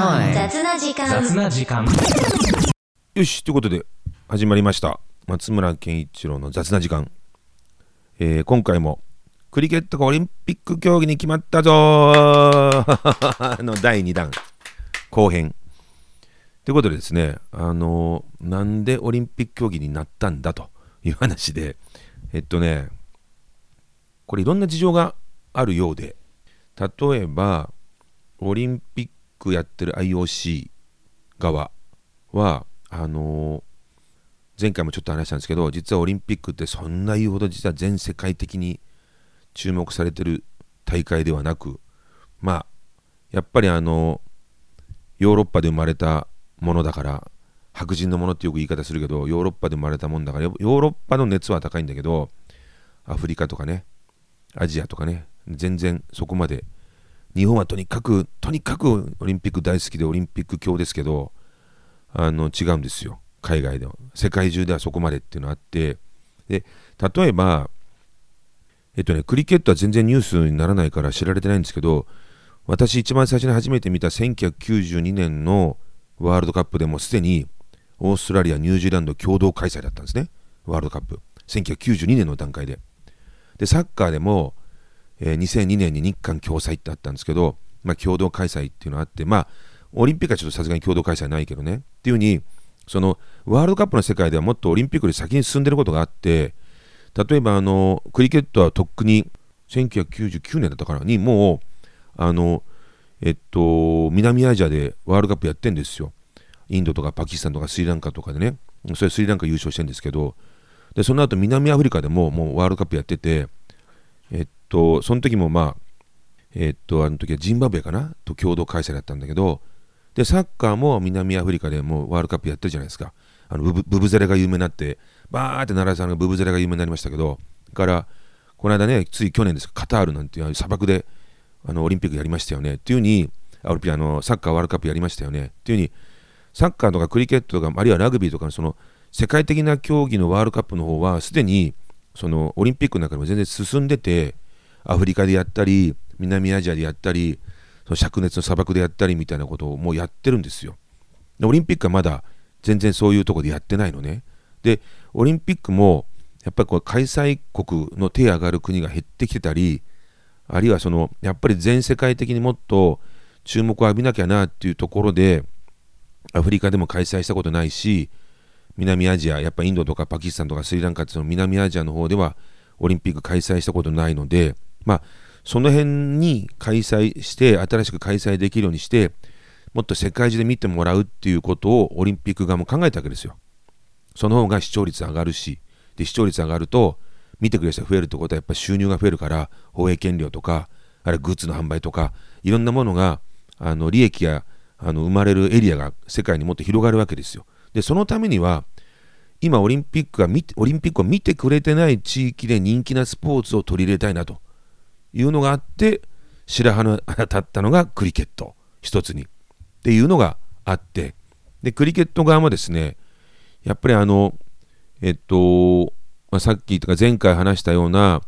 time. 雑な時間。雑な時間。よしということで始まりました。松村健一郎の雑な時間、えー今回もクリケットがオリンピック競技に決まったぞー。の第2弾。後編。ということでですねあのーなんでオリンピック競技になったんだという話で。えっとねこれいろんな事情があるようで。例えばオリンピックやってる IOC 側はあのー前回もちょっと話したんですけど実はオリンピックってそんな言うほど実は全世界的に注目されてる大会ではなくまあやっぱりあのヨーロッパで生まれたものだから白人のものってよく言い方するけどヨーロッパで生まれたもんだからヨーロッパの熱は高いんだけどアフリカとかねアジアとかね全然そこまで日本はとにかくとにかくオリンピック大好きでオリンピック強ですけどあの違うんですよ。海外では。世界中ではそこまでっていうのがあって。で例えばえっとねクリケットは全然ニュースにならないから知られてないんですけど私一番最初に初めて見た1992年のワールドカップでもすでにオーストラリアニュージーランド共同開催だったんですね。ワールドカップ。1992年の段階で。でサッカーでも、えー2002年に日韓共催ってあったんですけど、まあ、共同開催っていうのがあってまあオリンピックはちょっとさすがに共同開催ないけどねっていうふうにそのワールドカップの世界ではもっとオリンピックより先に進んでることがあって例えばあのクリケットはとっくに1999年だったからにもうあのえっと南アジアでワールドカップやってんですよ。インドとかパキスタンとかスリランカとかでね。それスリランカ優勝してるんですけどでその後南アフリカでももうワールドカップやっててえっとその時もまあえっとあの時はジンバブエかな？と共同開催だったんだけどでサッカーも南アフリカでもうワールドカップやってるじゃないですか。あのブブブゼレが有名になってバーって奈良さんがブブゼレが有名になりましたけどからこの間ねつい去年ですカタールなんていう砂漠であのオリンピックやりましたよね。っていうふうにあオリンピックあのサッカーワールドカップやりましたよね。っていうふうにサッカーとかクリケットとかあるいはラグビーとかのその世界的な競技のワールドカップの方はすでにそのオリンピックの中でも全然進んでてアフリカでやったり南アジアでやったりその灼熱の砂漠でやったりみたいなことをもうやってるんですよ。でオリンピックはまだ全然そういうとこでやってないのね。でオリンピックもやっぱりこう開催国の手上がる国が減ってきてたりあるいはそのやっぱり全世界的にもっと注目を浴びなきゃなっていうところでアフリカでも開催したことないし南アジアやっぱインドとかパキスタンとかスリランカってその南アジアの方ではオリンピック開催したことないのでまあその辺に開催して新しく開催できるようにしてもっと世界中で見てもらうっていうことをオリンピック側も考えたわけですよ。その方が視聴率上がるしで視聴率上がると見てくれる人が増えるってことはやっぱ収入が増えるから放映権料とかあるいはグッズの販売とかいろんなものがあの利益があの生まれるエリアが世界にもっと広がるわけですよ。でそのためには今オリンピックが見てオリンピックを見てくれてない地域で人気なスポーツを取り入れたいなというのがあって白羽の立ったのがクリケット一つに。っていうのがあってでクリケット側もですねやっぱりあのえっと、まあ、さっきとか前回話したような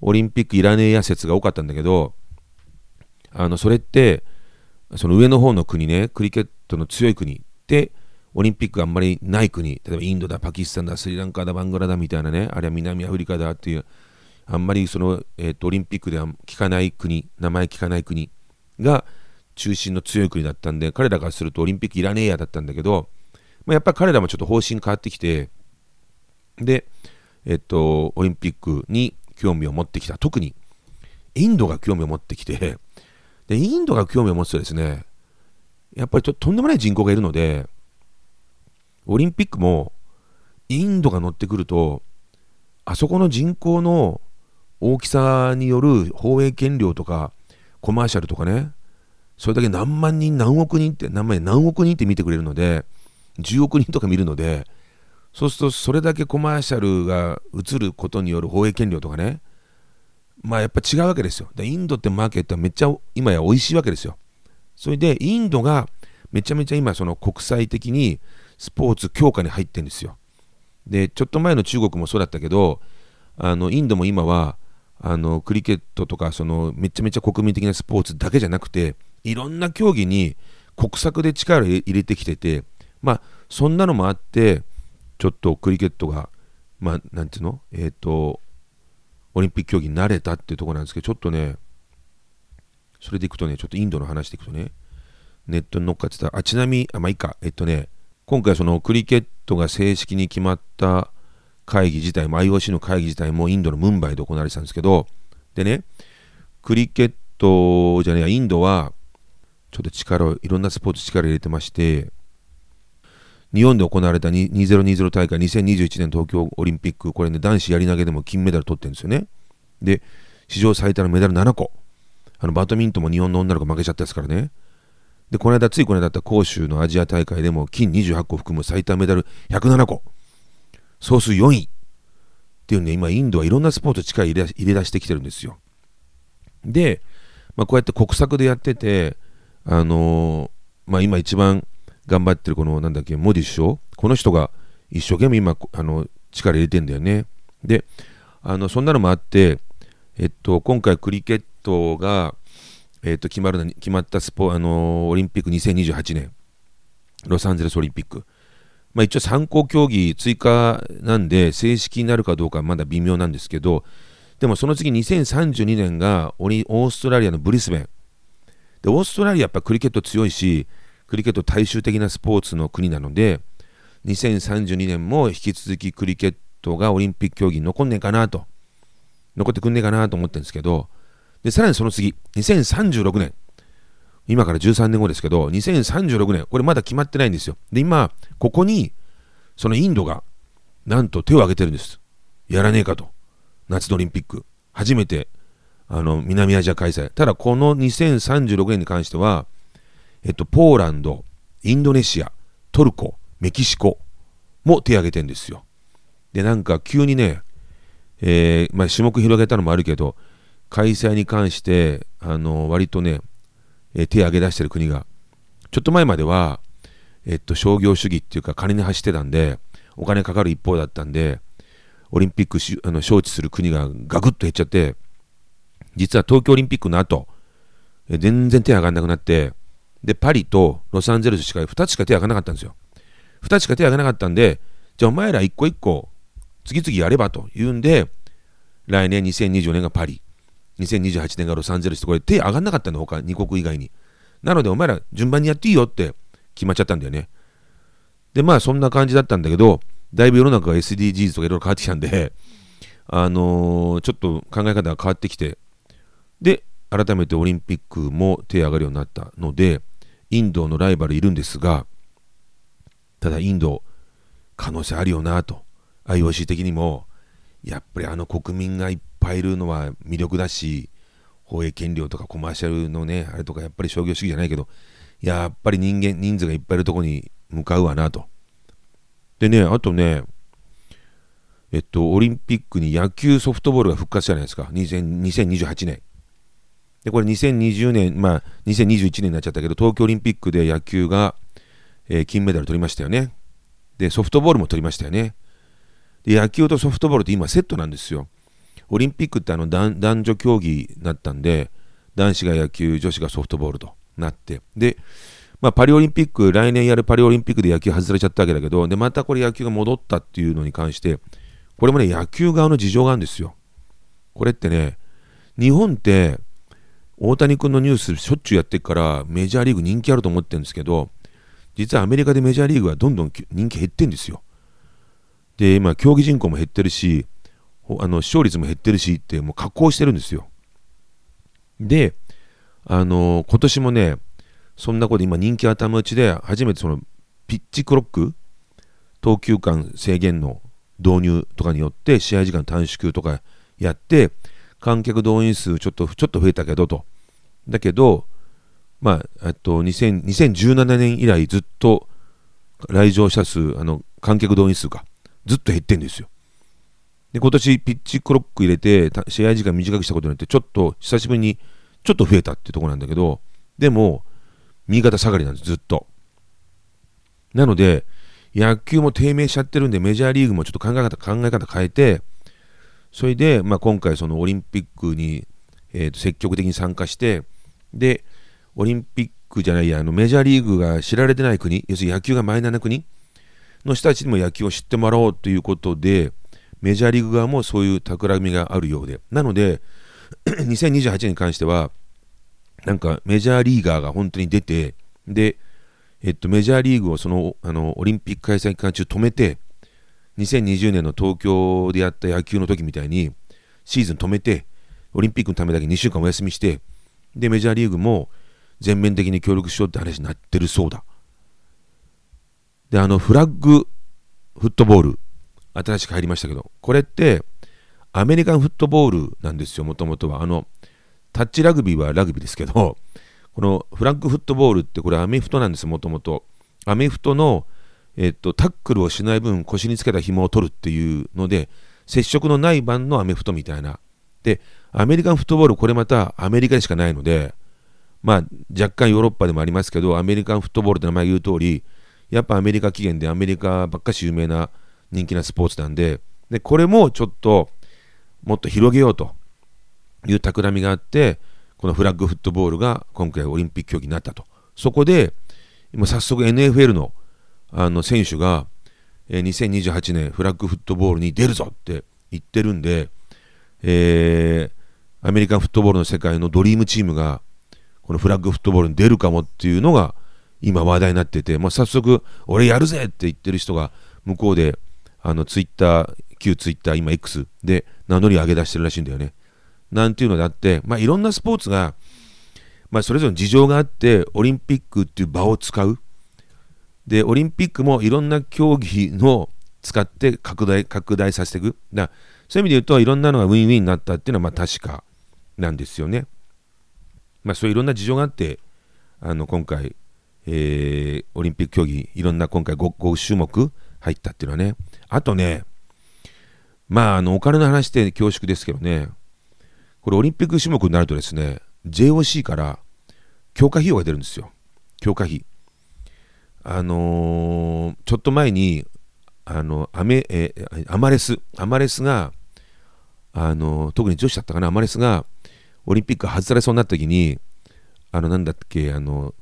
オリンピックいらねえや説が多かったんだけどあのそれってその上の方の国ねクリケットの強い国ってオリンピックあんまりない国例えばインドだパキスタンだスリランカだバングラだみたいなねあるいは南アフリカだっていうあんまりその、えーとオリンピックでは聞かない国名前聞かない国が中心の強い国だったんで彼らからするとオリンピックいらねえやだったんだけど、まあ、やっぱり彼らもちょっと方針変わってきてで、えっと、オリンピックに興味を持ってきた。特にインドが興味を持ってきてでインドが興味を持つとですねやっぱりととんでもない人口がいるのでオリンピックもインドが乗ってくるとあそこの人口の大きさによる放映権料とかコマーシャルとかねそれだけ何万人何億人って何万人何億人って見てくれるので10億人とか見るのでそうするとそれだけコマーシャルが映ることによる放映権料とかねまあやっぱ違うわけですよ。インドってマーケットはめっちゃ今や美味しいわけですよ。それでインドがめちゃめちゃ今その国際的にスポーツ強化に入ってるんですよ。でちょっと前の中国もそうだったけどあのインドも今はあのクリケットとかそのめちゃめちゃ国民的なスポーツだけじゃなくていろんな競技に国策で力を入れてきてて、まあ、そんなのもあって、ちょっとクリケットが、まあ、なんていうの？えっ、ー、と、オリンピック競技に慣れたっていうところなんですけど、ちょっとね、それでいくとね、ちょっとインドの話でいくとね、ネットに乗っかってた、あ、ちなみに、あ、まあいいか、えっとね、今回そのクリケットが正式に決まった会議自体も IOC の会議自体もインドのムンバイで行われてたんですけどでねクリケットじゃねえやインドはちょっと力をいろんなスポーツ力入れてまして日本で行われた2020大会2021年東京オリンピックこれね男子やり投げでも金メダル取ってるんですよね。で史上最多のメダル7個。あのバドミントンも日本の女の子負けちゃったですからね。でこの間ついこの間だった杭州のアジア大会でも金28個含む最多メダル107個総数4位っていうね、今インドはいろんなスポーツ力入れ入れ出してきてるんですよ。で、まあ、こうやって国策でやってて、あのー、まあ、今一番頑張ってるこのなんだっけ、モディ首相、この人が一生懸命今、あの力入れてんだよね。で、あのそんなのもあって、えっと、今回クリケットが、えっと、決まる決まったスポ、あのー、オリンピック2028年、ロサンゼルスオリンピック。まあ、一応参考競技追加なんで正式になるかどうかはまだ微妙なんですけどでもその次2032年がオーストラリアのブリスベンでオーストラリアやっぱクリケット強いしクリケット大衆的なスポーツの国なので2032年も引き続きクリケットがオリンピック競技に残んねえかなと残ってくんねえかなと思ってるんですけどでさらにその次2036年今から13年後ですけど、2036年、これまだ決まってないんですよ。で、今、ここに、そのインドが、なんと手を挙げてるんです。やらねえかと。夏のオリンピック。初めて、あの、南アジア開催。ただ、この2036年に関しては、えっと、ポーランド、インドネシア、トルコ、メキシコも手を挙げてるんですよ。で、なんか急にね、えー、まあ、種目広げたのもあるけど、開催に関して、あの、割とね、え手を挙げ出してる国が、ちょっと前までは、えっと、商業主義っていうか金に走ってたんで、お金かかる一方だったんで、オリンピックしあの招致する国がガクッと減っちゃって、実は東京オリンピックの後、え全然手上がんなくなって、で、パリとロサンゼルスしか2つしか手上がらなかったんですよ。2つしか手上がなかったんで、じゃあお前ら一個一個次々やればというんで、来年2024年がパリ、2028年がロサンゼルスとこれ手上がんなかったの他2国以外に。なのでお前ら順番にやっていいよって決まっちゃったんだよね。でまあそんな感じだったんだけどだいぶ世の中が SDGs とかいろいろ変わってきたんであのー、ちょっと考え方が変わってきてで改めてオリンピックも手上がるようになったのでインドのライバルいるんですがただインド可能性あるよなと IOC 的にもやっぱりあの国民がいっぱいいるのは魅力だし放映権料とかコマーシャルのねあれとかやっぱり商業主義じゃないけどやっぱり人間人数がいっぱいいるとこに向かうわなと。でねあとねえっとオリンピックに野球ソフトボールが復活じゃないですか。2028年でこれ2020年まあ2021年になっちゃったけど東京オリンピックで野球が、えー、金メダル取りましたよね。でソフトボールも取りましたよね。で野球とソフトボールって今セットなんですよ。オリンピックってあの男女競技だったんで、男子が野球、女子がソフトボールとなって、で、まあ、パリオリンピック、来年やるパリオリンピックで野球外れちゃったわけだけど、で、またこれ野球が戻ったっていうのに関して、これもね、野球側の事情があるんですよ。これってね、日本って、大谷君のニュースしょっちゅうやってるからメジャーリーグ人気あると思ってるんですけど実はアメリカでメジャーリーグはどんどん人気減ってんですよで今競技人口も減ってるしあの視聴率も減ってるしってもう加工してるんですよ。で、あの今年もね、そんなこと今人気頭打ちで初めてそのピッチクロック、投球間制限の導入とかによって試合時間短縮とかやって観客動員数ちょっとちょっと増えたけどと。だけど、まあ、あと2017年以来ずっと来場者数、あの観客動員数がずっと減ってんですよ。で、今年ピッチクロック入れて、試合時間短くしたことによって、ちょっと久しぶりにちょっと増えたっていうところなんだけど、でも、右肩下がりなんです、ずっと。なので、野球も低迷しちゃってるんで、メジャーリーグもちょっと考え方、考え方変えて、それで、まあ、今回、そのオリンピックに、えー、と積極的に参加して、で、オリンピックじゃないや、あのメジャーリーグが知られてない国、要するに野球がマイナーな国の人たちにも野球を知ってもらおうということで、メジャーリーグ側もそういう企みがあるようで、なので、2028年に関しては、なんかメジャーリーガーが本当に出て、で、えっと、メジャーリーグをそのあのオリンピック開催期間中止めて、2020年の東京でやった野球の時みたいに、シーズン止めて、オリンピックのためだけ2週間お休みして、で、メジャーリーグも全面的に協力しようって話になってるそうだ。で、あの、フラッグフットボール、新しく入りましたけど、これって、アメリカンフットボールなんですよ、もともとは。あの、タッチラグビーはラグビーですけど、このフラッグフットボールってこれアメフトなんですよ、もともと。アメフトの、えっと、タックルをしない分腰につけた紐を取るっていうので、接触のない版のアメフトみたいな。で、アメリカンフットボール、これまたアメリカでしかないので、まあ、若干ヨーロッパでもありますけど、アメリカンフットボールって名前言う通り、やっぱアメリカ起源でアメリカばっかし有名な人気なスポーツなんで、でこれもちょっともっと広げようという企みがあって、このフラッグフットボールが今回オリンピック競技になったと。そこで、今早速 NFL のあの選手が、え、2028年フラッグフットボールに出るぞって言ってるんで、えー、アメリカンフットボールの世界のドリームチームがこのフラッグフットボールに出るかもっていうのが今話題になってて、まあ、早速俺やるぜって言ってる人が向こうであのツイッター旧ツイッター今 X で名乗り上げ出してるらしいんだよね。なんていうのであって、まあ、いろんなスポーツが、まあ、それぞれの事情があってオリンピックっていう場を使うでオリンピックもいろんな競技の使って拡大拡大させていくだそういう意味で言うといろんなのがウィンウィンになったっていうのはまあ確かなんですよね。まあ、そういういろんな事情があってあの今回、えー、オリンピック競技いろんな今回 5, 5種目入ったっていうのはねあとねまああのお金の話って恐縮ですけどね。これオリンピック種目になるとですね、JOC から強化費用が出るんですよ。強化費。あのー、ちょっと前に、あの、アメ、えアマレス、アマレスが、あのー、特に女子だったかな、アマレスが、オリンピック外されそうになった時に、あの、なんだっけ、あの、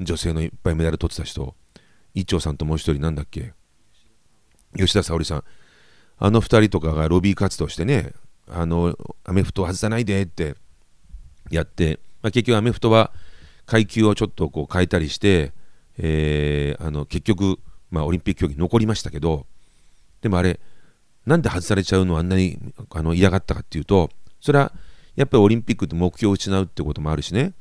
女性のいっぱいメダル取ってた人、一丁さんともう一人、なんだっけ、吉田沙保里さん、あの二人とかがロビー活動してね、あのアメフト外さないでってやって、まあ、結局アメフトは階級をちょっとこう変えたりして、えー、あの結局、まあ、オリンピック競技残りましたけどでもあれなんで外されちゃうのをあんなにあの嫌がったかっていうとそれはやっぱりオリンピックって目標を失うってこともあるしね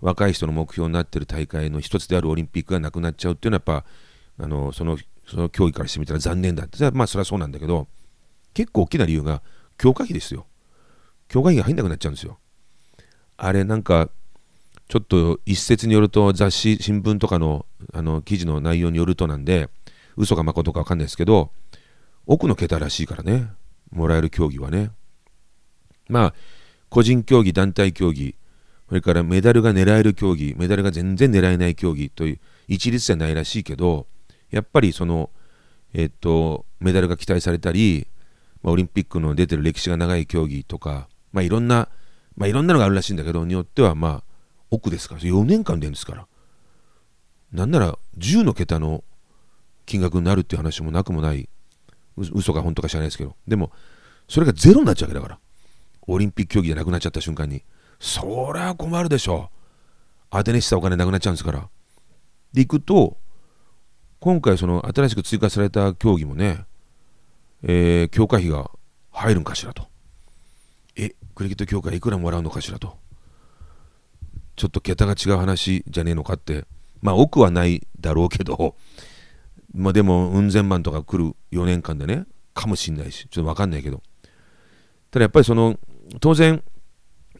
若い人の目標になってる大会の一つであるオリンピックがなくなっちゃうっていうのはやっぱあのそのその競技からしてみたら残念だってまあそれはそうなんだけど結構大きな理由が強化費ですよ。強化費が入んなくなっちゃうんですよ。あれなんか、ちょっと一説によると雑誌、新聞とかのあの記事の内容によるとなんで、嘘か誠か分かんないですけど、奥の桁らしいからね、もらえる競技はね。まあ、個人競技、団体競技、それからメダルが狙える競技、メダルが全然狙えない競技という一律じゃないらしいけど、やっぱりその、えっと、メダルが期待されたり、まあ、オリンピックの出てる歴史が長い競技とか、まあ、いろんな、まあ、いろんなのがあるらしいんだけど、によっては、まあ、奥ですから、4年間でんですから。なんなら、10の桁の金額になるっていう話もなくもない、嘘か本当か知らないですけど、でも、それがゼロになっちゃうわけだから。オリンピック競技じゃなくなっちゃった瞬間に。そりゃ困るでしょ。当てにしたお金なくなっちゃうんですから。で、行くと、今回その新しく追加された競技もね、えー、強化費が入るんかしらと。え、クリケット協会いくらもらうのかしらと。ちょっと桁が違う話じゃねえのかって。まあ、奥はないだろうけど、まあでも、うん千万とか来る4年間でね、かもしんないし、ちょっとわかんないけど。ただやっぱりその、当然、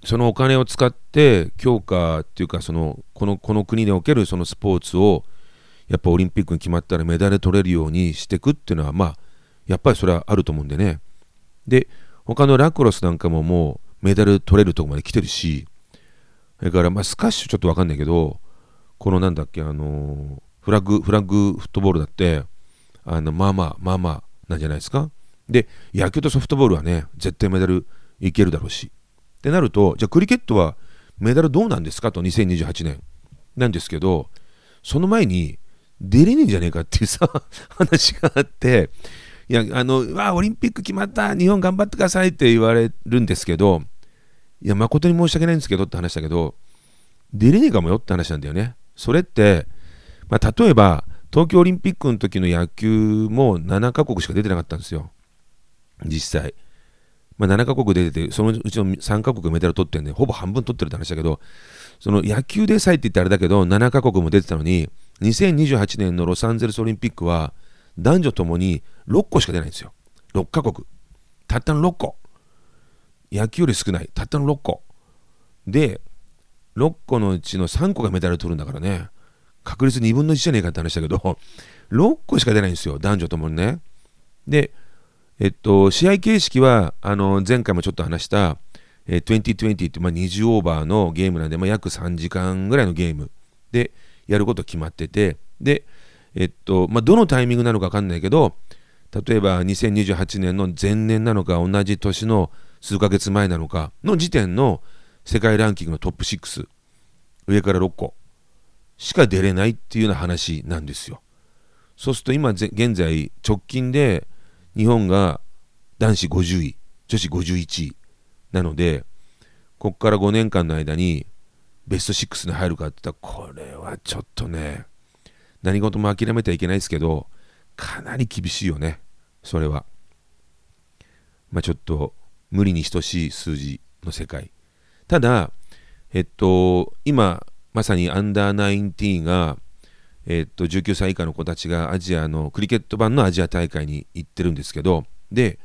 そのお金を使って強化っていうかそのこのこの国におけるそのスポーツをやっぱオリンピックに決まったらメダル取れるようにしていくっていうのはまあやっぱりそれはあると思うんでね。で、他のラクロスなんかももうメダル取れるとこまで来てるし、それからまあスカッシュちょっとわかんないけど、このなんだっけ、あのフラッグ、フラッグフットボールだって、あのまあまあ、まあまあなんじゃないですか。で、野球とソフトボールはね、絶対メダルいけるだろうし。ってなると、じゃあクリケットはメダルどうなんですかと、2028年。なんですけど、その前に出れねえんじゃねえかっていうさ、話があって、いや、あの、わあ、オリンピック決まった、日本頑張ってくださいって言われるんですけど、いや、誠に申し訳ないんですけどって話だけど、出れねえかもよって話なんだよね。それって、まあ、例えば、東京オリンピックの時の野球も7カ国しか出てなかったんですよ。実際。まあ、7カ国出てて、そのうちの3カ国メダル取ってんで、ほぼ半分取ってるって話だけど、その野球でさえって言ってあれだけど、7カ国も出てたのに、2028年のロサンゼルスオリンピックは、男女ともに6個しか出ないんですよ。6カ国。たったの6個。野球より少ない。たったの6個。で、6個のうちの3個がメダル取るんだからね。確率2分の1じゃねえかって話だけど、6個しか出ないんですよ。男女ともにね。で、えっと、試合形式は、あの、前回もちょっと話した、えー、2020って、まあ、20オーバーのゲームなんで、まあ、約3時間ぐらいのゲームでやること決まってて、で、えっと、まあ、どのタイミングなのか分かんないけど、例えば2028年の前年なのか、同じ年の数ヶ月前なのかの時点の世界ランキングのトップ6、上から6個しか出れないっていうような話なんですよ。そうすると今現在直近で日本が男子50位、女子51位なので、ここから5年間の間にベスト6に入るかって言ったら、これはちょっとね、何事も諦めてはいけないですけど、かなり厳しいよね、それは。まあちょっと無理に等しい数字の世界。ただ、えっと、今、まさにアンダーナインティーがえ、っと19歳以下の子たちがアジアのクリケット版のアジア大会に行ってるんですけどで、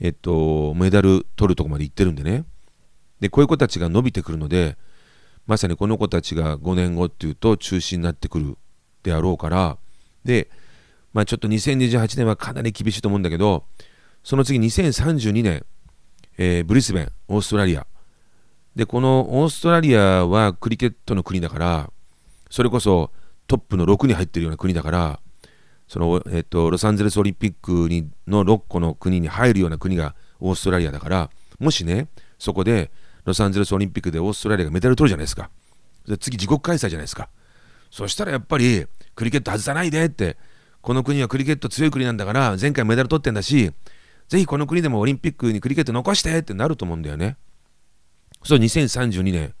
えっと、メダル取るとこまで行ってるんでねでこういう子たちが伸びてくるのでまさにこの子たちが5年後っていうと中止になってくるであろうからで、まあ、ちょっと2028年はかなり厳しいと思うんだけどその次2032年、えー、ブリスベンオーストラリア。でこのオーストラリアはクリケットの国だからそれこそトップの6に入ってるような国だからその、えっと、ロサンゼルスオリンピックにの6個の国に入るような国がオーストラリアだからもしねそこでロサンゼルスオリンピックでオーストラリアがメダル取るじゃないですか。で次自国開催じゃないですか。そしたらやっぱりクリケット外さないでってこの国はクリケット強い国なんだから前回メダル取ってんだしぜひこの国でもオリンピックにクリケット残してってなると思うんだよね。そう2032年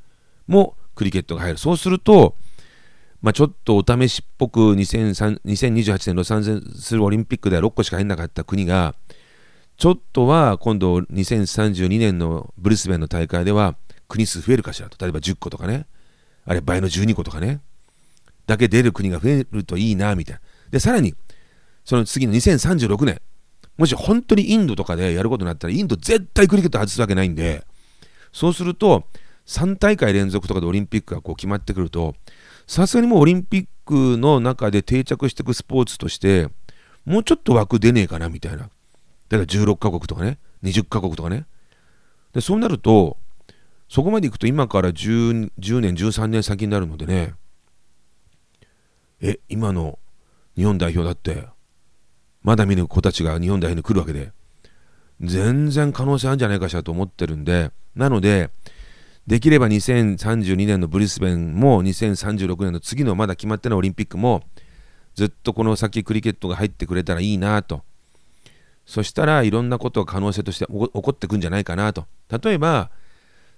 もクリケットが入る。そうするとまあ、ちょっとお試しっぽく2028年ロサンゼルスオリンピックでは6個しか入んなかった国がちょっとは今度2032年のブリスベンの大会では国数増えるかしらと。例えば10個とかね。あるいは倍の12個とかね。だけ出る国が増えるといいなみたいな。でさらにその次の2036年もし本当にインドとかでやることになったらインド絶対クリケット外すわけないんでそうすると3大会連続とかでオリンピックがこう決まってくるとさすがにもうオリンピックの中で定着していくスポーツとして、もうちょっと枠出ねえかなみたいな。だから16カ国とかね、20カ国とかね。で、そうなると、そこまでいくと今から 10, 10年、13年先になるのでね、え、今の日本代表だって、まだ見ぬ子たちが日本代表に来るわけで、全然可能性あるんじゃないかしらと思ってるんで、なので、できれば2032年のブリスベンも2036年の次のまだ決まってないオリンピックもずっとこの先クリケットが入ってくれたらいいなとそしたらいろんなことが可能性として起こってくんじゃないかなと。例えば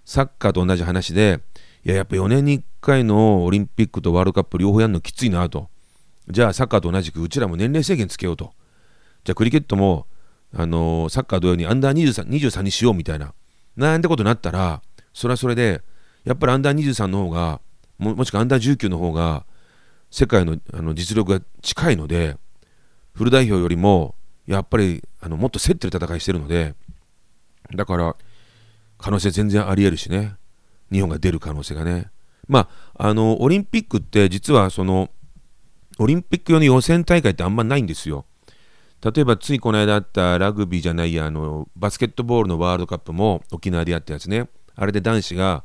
サッカーと同じ話でいややっぱ4年に1回のオリンピックとワールドカップ両方やるのきついなと。じゃあサッカーと同じくうちらも年齢制限つけようと。じゃあクリケットもあの、サッカー同様にアンダー 23, 23にしようみたいな。なんてことになったらそれはそれでやっぱりアンダー23の方がももしくはアンダー19の方が世界のあの実力が近いのでフル代表よりもやっぱりあのもっと競ってる戦いしてるのでだから可能性全然ありえるしね。日本が出る可能性がね。まああのオリンピックって実はそのオリンピック用の予選大会ってあんまないんですよ。例えばついこの間あったラグビーじゃないやあのバスケットボールのワールドカップも沖縄でやったやつね。あれで男子が、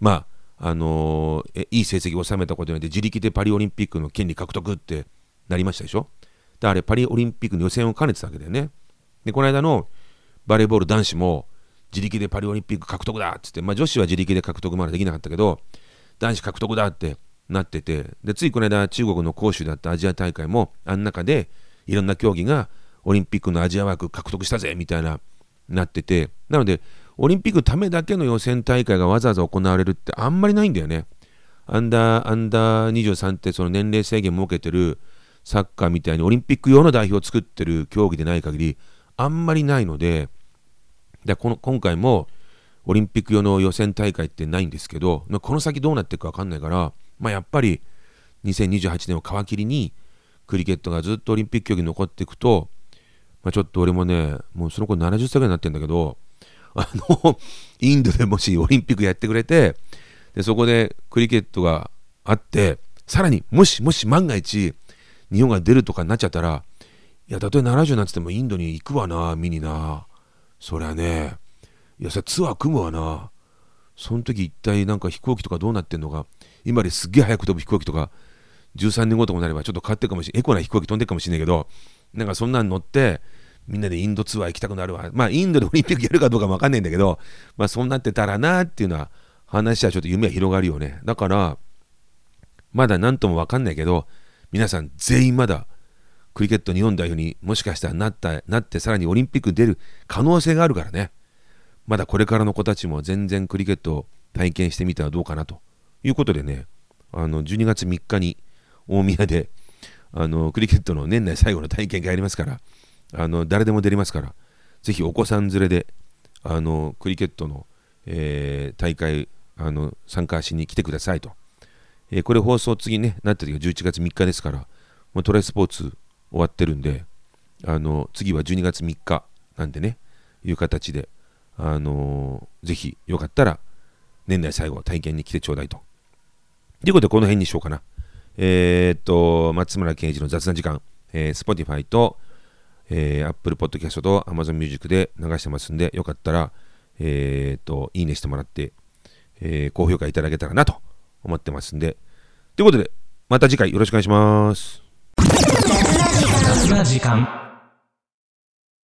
まあ、あのー、いい成績を収めたことによって自力でパリオリンピックの権利獲得ってなりましたでしょ。であれパリオリンピックの予選を兼ねてたわけだよね。で、この間のバレーボール男子も自力でパリオリンピック獲得だっつって、まあ、女子は自力で獲得までできなかったけど、男子獲得だってなっててでついこの間中国の杭州であったアジア大会もあん中でいろんな競技がオリンピックのアジア枠獲得したぜみたいななっててなのでオリンピックためだけの予選大会がわざわざ行われるってあんまりないんだよねアンダーアンダー23ってその年齢制限設けてるサッカーみたいにオリンピック用の代表を作ってる競技でない限りあんまりないのででこの今回もオリンピック用の予選大会ってないんですけどまあこの先どうなっていくか分かんないからまあ、やっぱり2028年を皮切りにクリケットがずっとオリンピック競技に残っていくと、まあ、ちょっと俺もね、もうその子70歳ぐらいになってるんだけど、あの、インドでもしオリンピックやってくれて、でそこでクリケットがあって、さらにもしもし万が一日本が出るとかになっちゃったら、いや、たとえ70になっててもインドに行くわな、見にな。そりゃね、いや、それツアー組むわな。その時一体なんか飛行機とかどうなってんのか、今よりすっげえ早く飛ぶ飛行機とか、13年後とかなればちょっと変わってるかもしれない。エコな飛行機飛んでるかもしれないけど、なんかそんなん乗って、みんなでインドツアー行きたくなるわ。まあ、インドでオリンピックやるかどうかもわかんないんだけど、まあ、そうなってたらなっていうのは、話はちょっと夢は広がるよね。だから、まだ何ともわかんないけど、皆さん全員まだ、クリケット日本代表にもしかしたらなったなってさらにオリンピック出る可能性があるからね。まだこれからの子たちも全然クリケットを体験してみたらどうかなということでね、あの12月3日に大宮であのクリケットの年内最後の体験会ありますから、あの誰でも出れますから、ぜひお子さん連れであのクリケットの、えー、大会あの参加しに来てくださいと。えー、これ放送次ね、なった時が11月3日ですから、もうトライスポーツ終わってるんで、あの次は12月3日なんでね、いう形で、あのー、ぜひよかったら年内最後体験に来てちょうだいと。ということで、この辺にしようかな。えー、っと、松村健一の雑談時間、えー、Spotify と、えー、Apple Podcast と Amazon Music で流してますんで、よかったら、えー、っと、いいねしてもらって、えー、高評価いただけたらなと思ってますんで。ということで、また次回よろしくお願いします。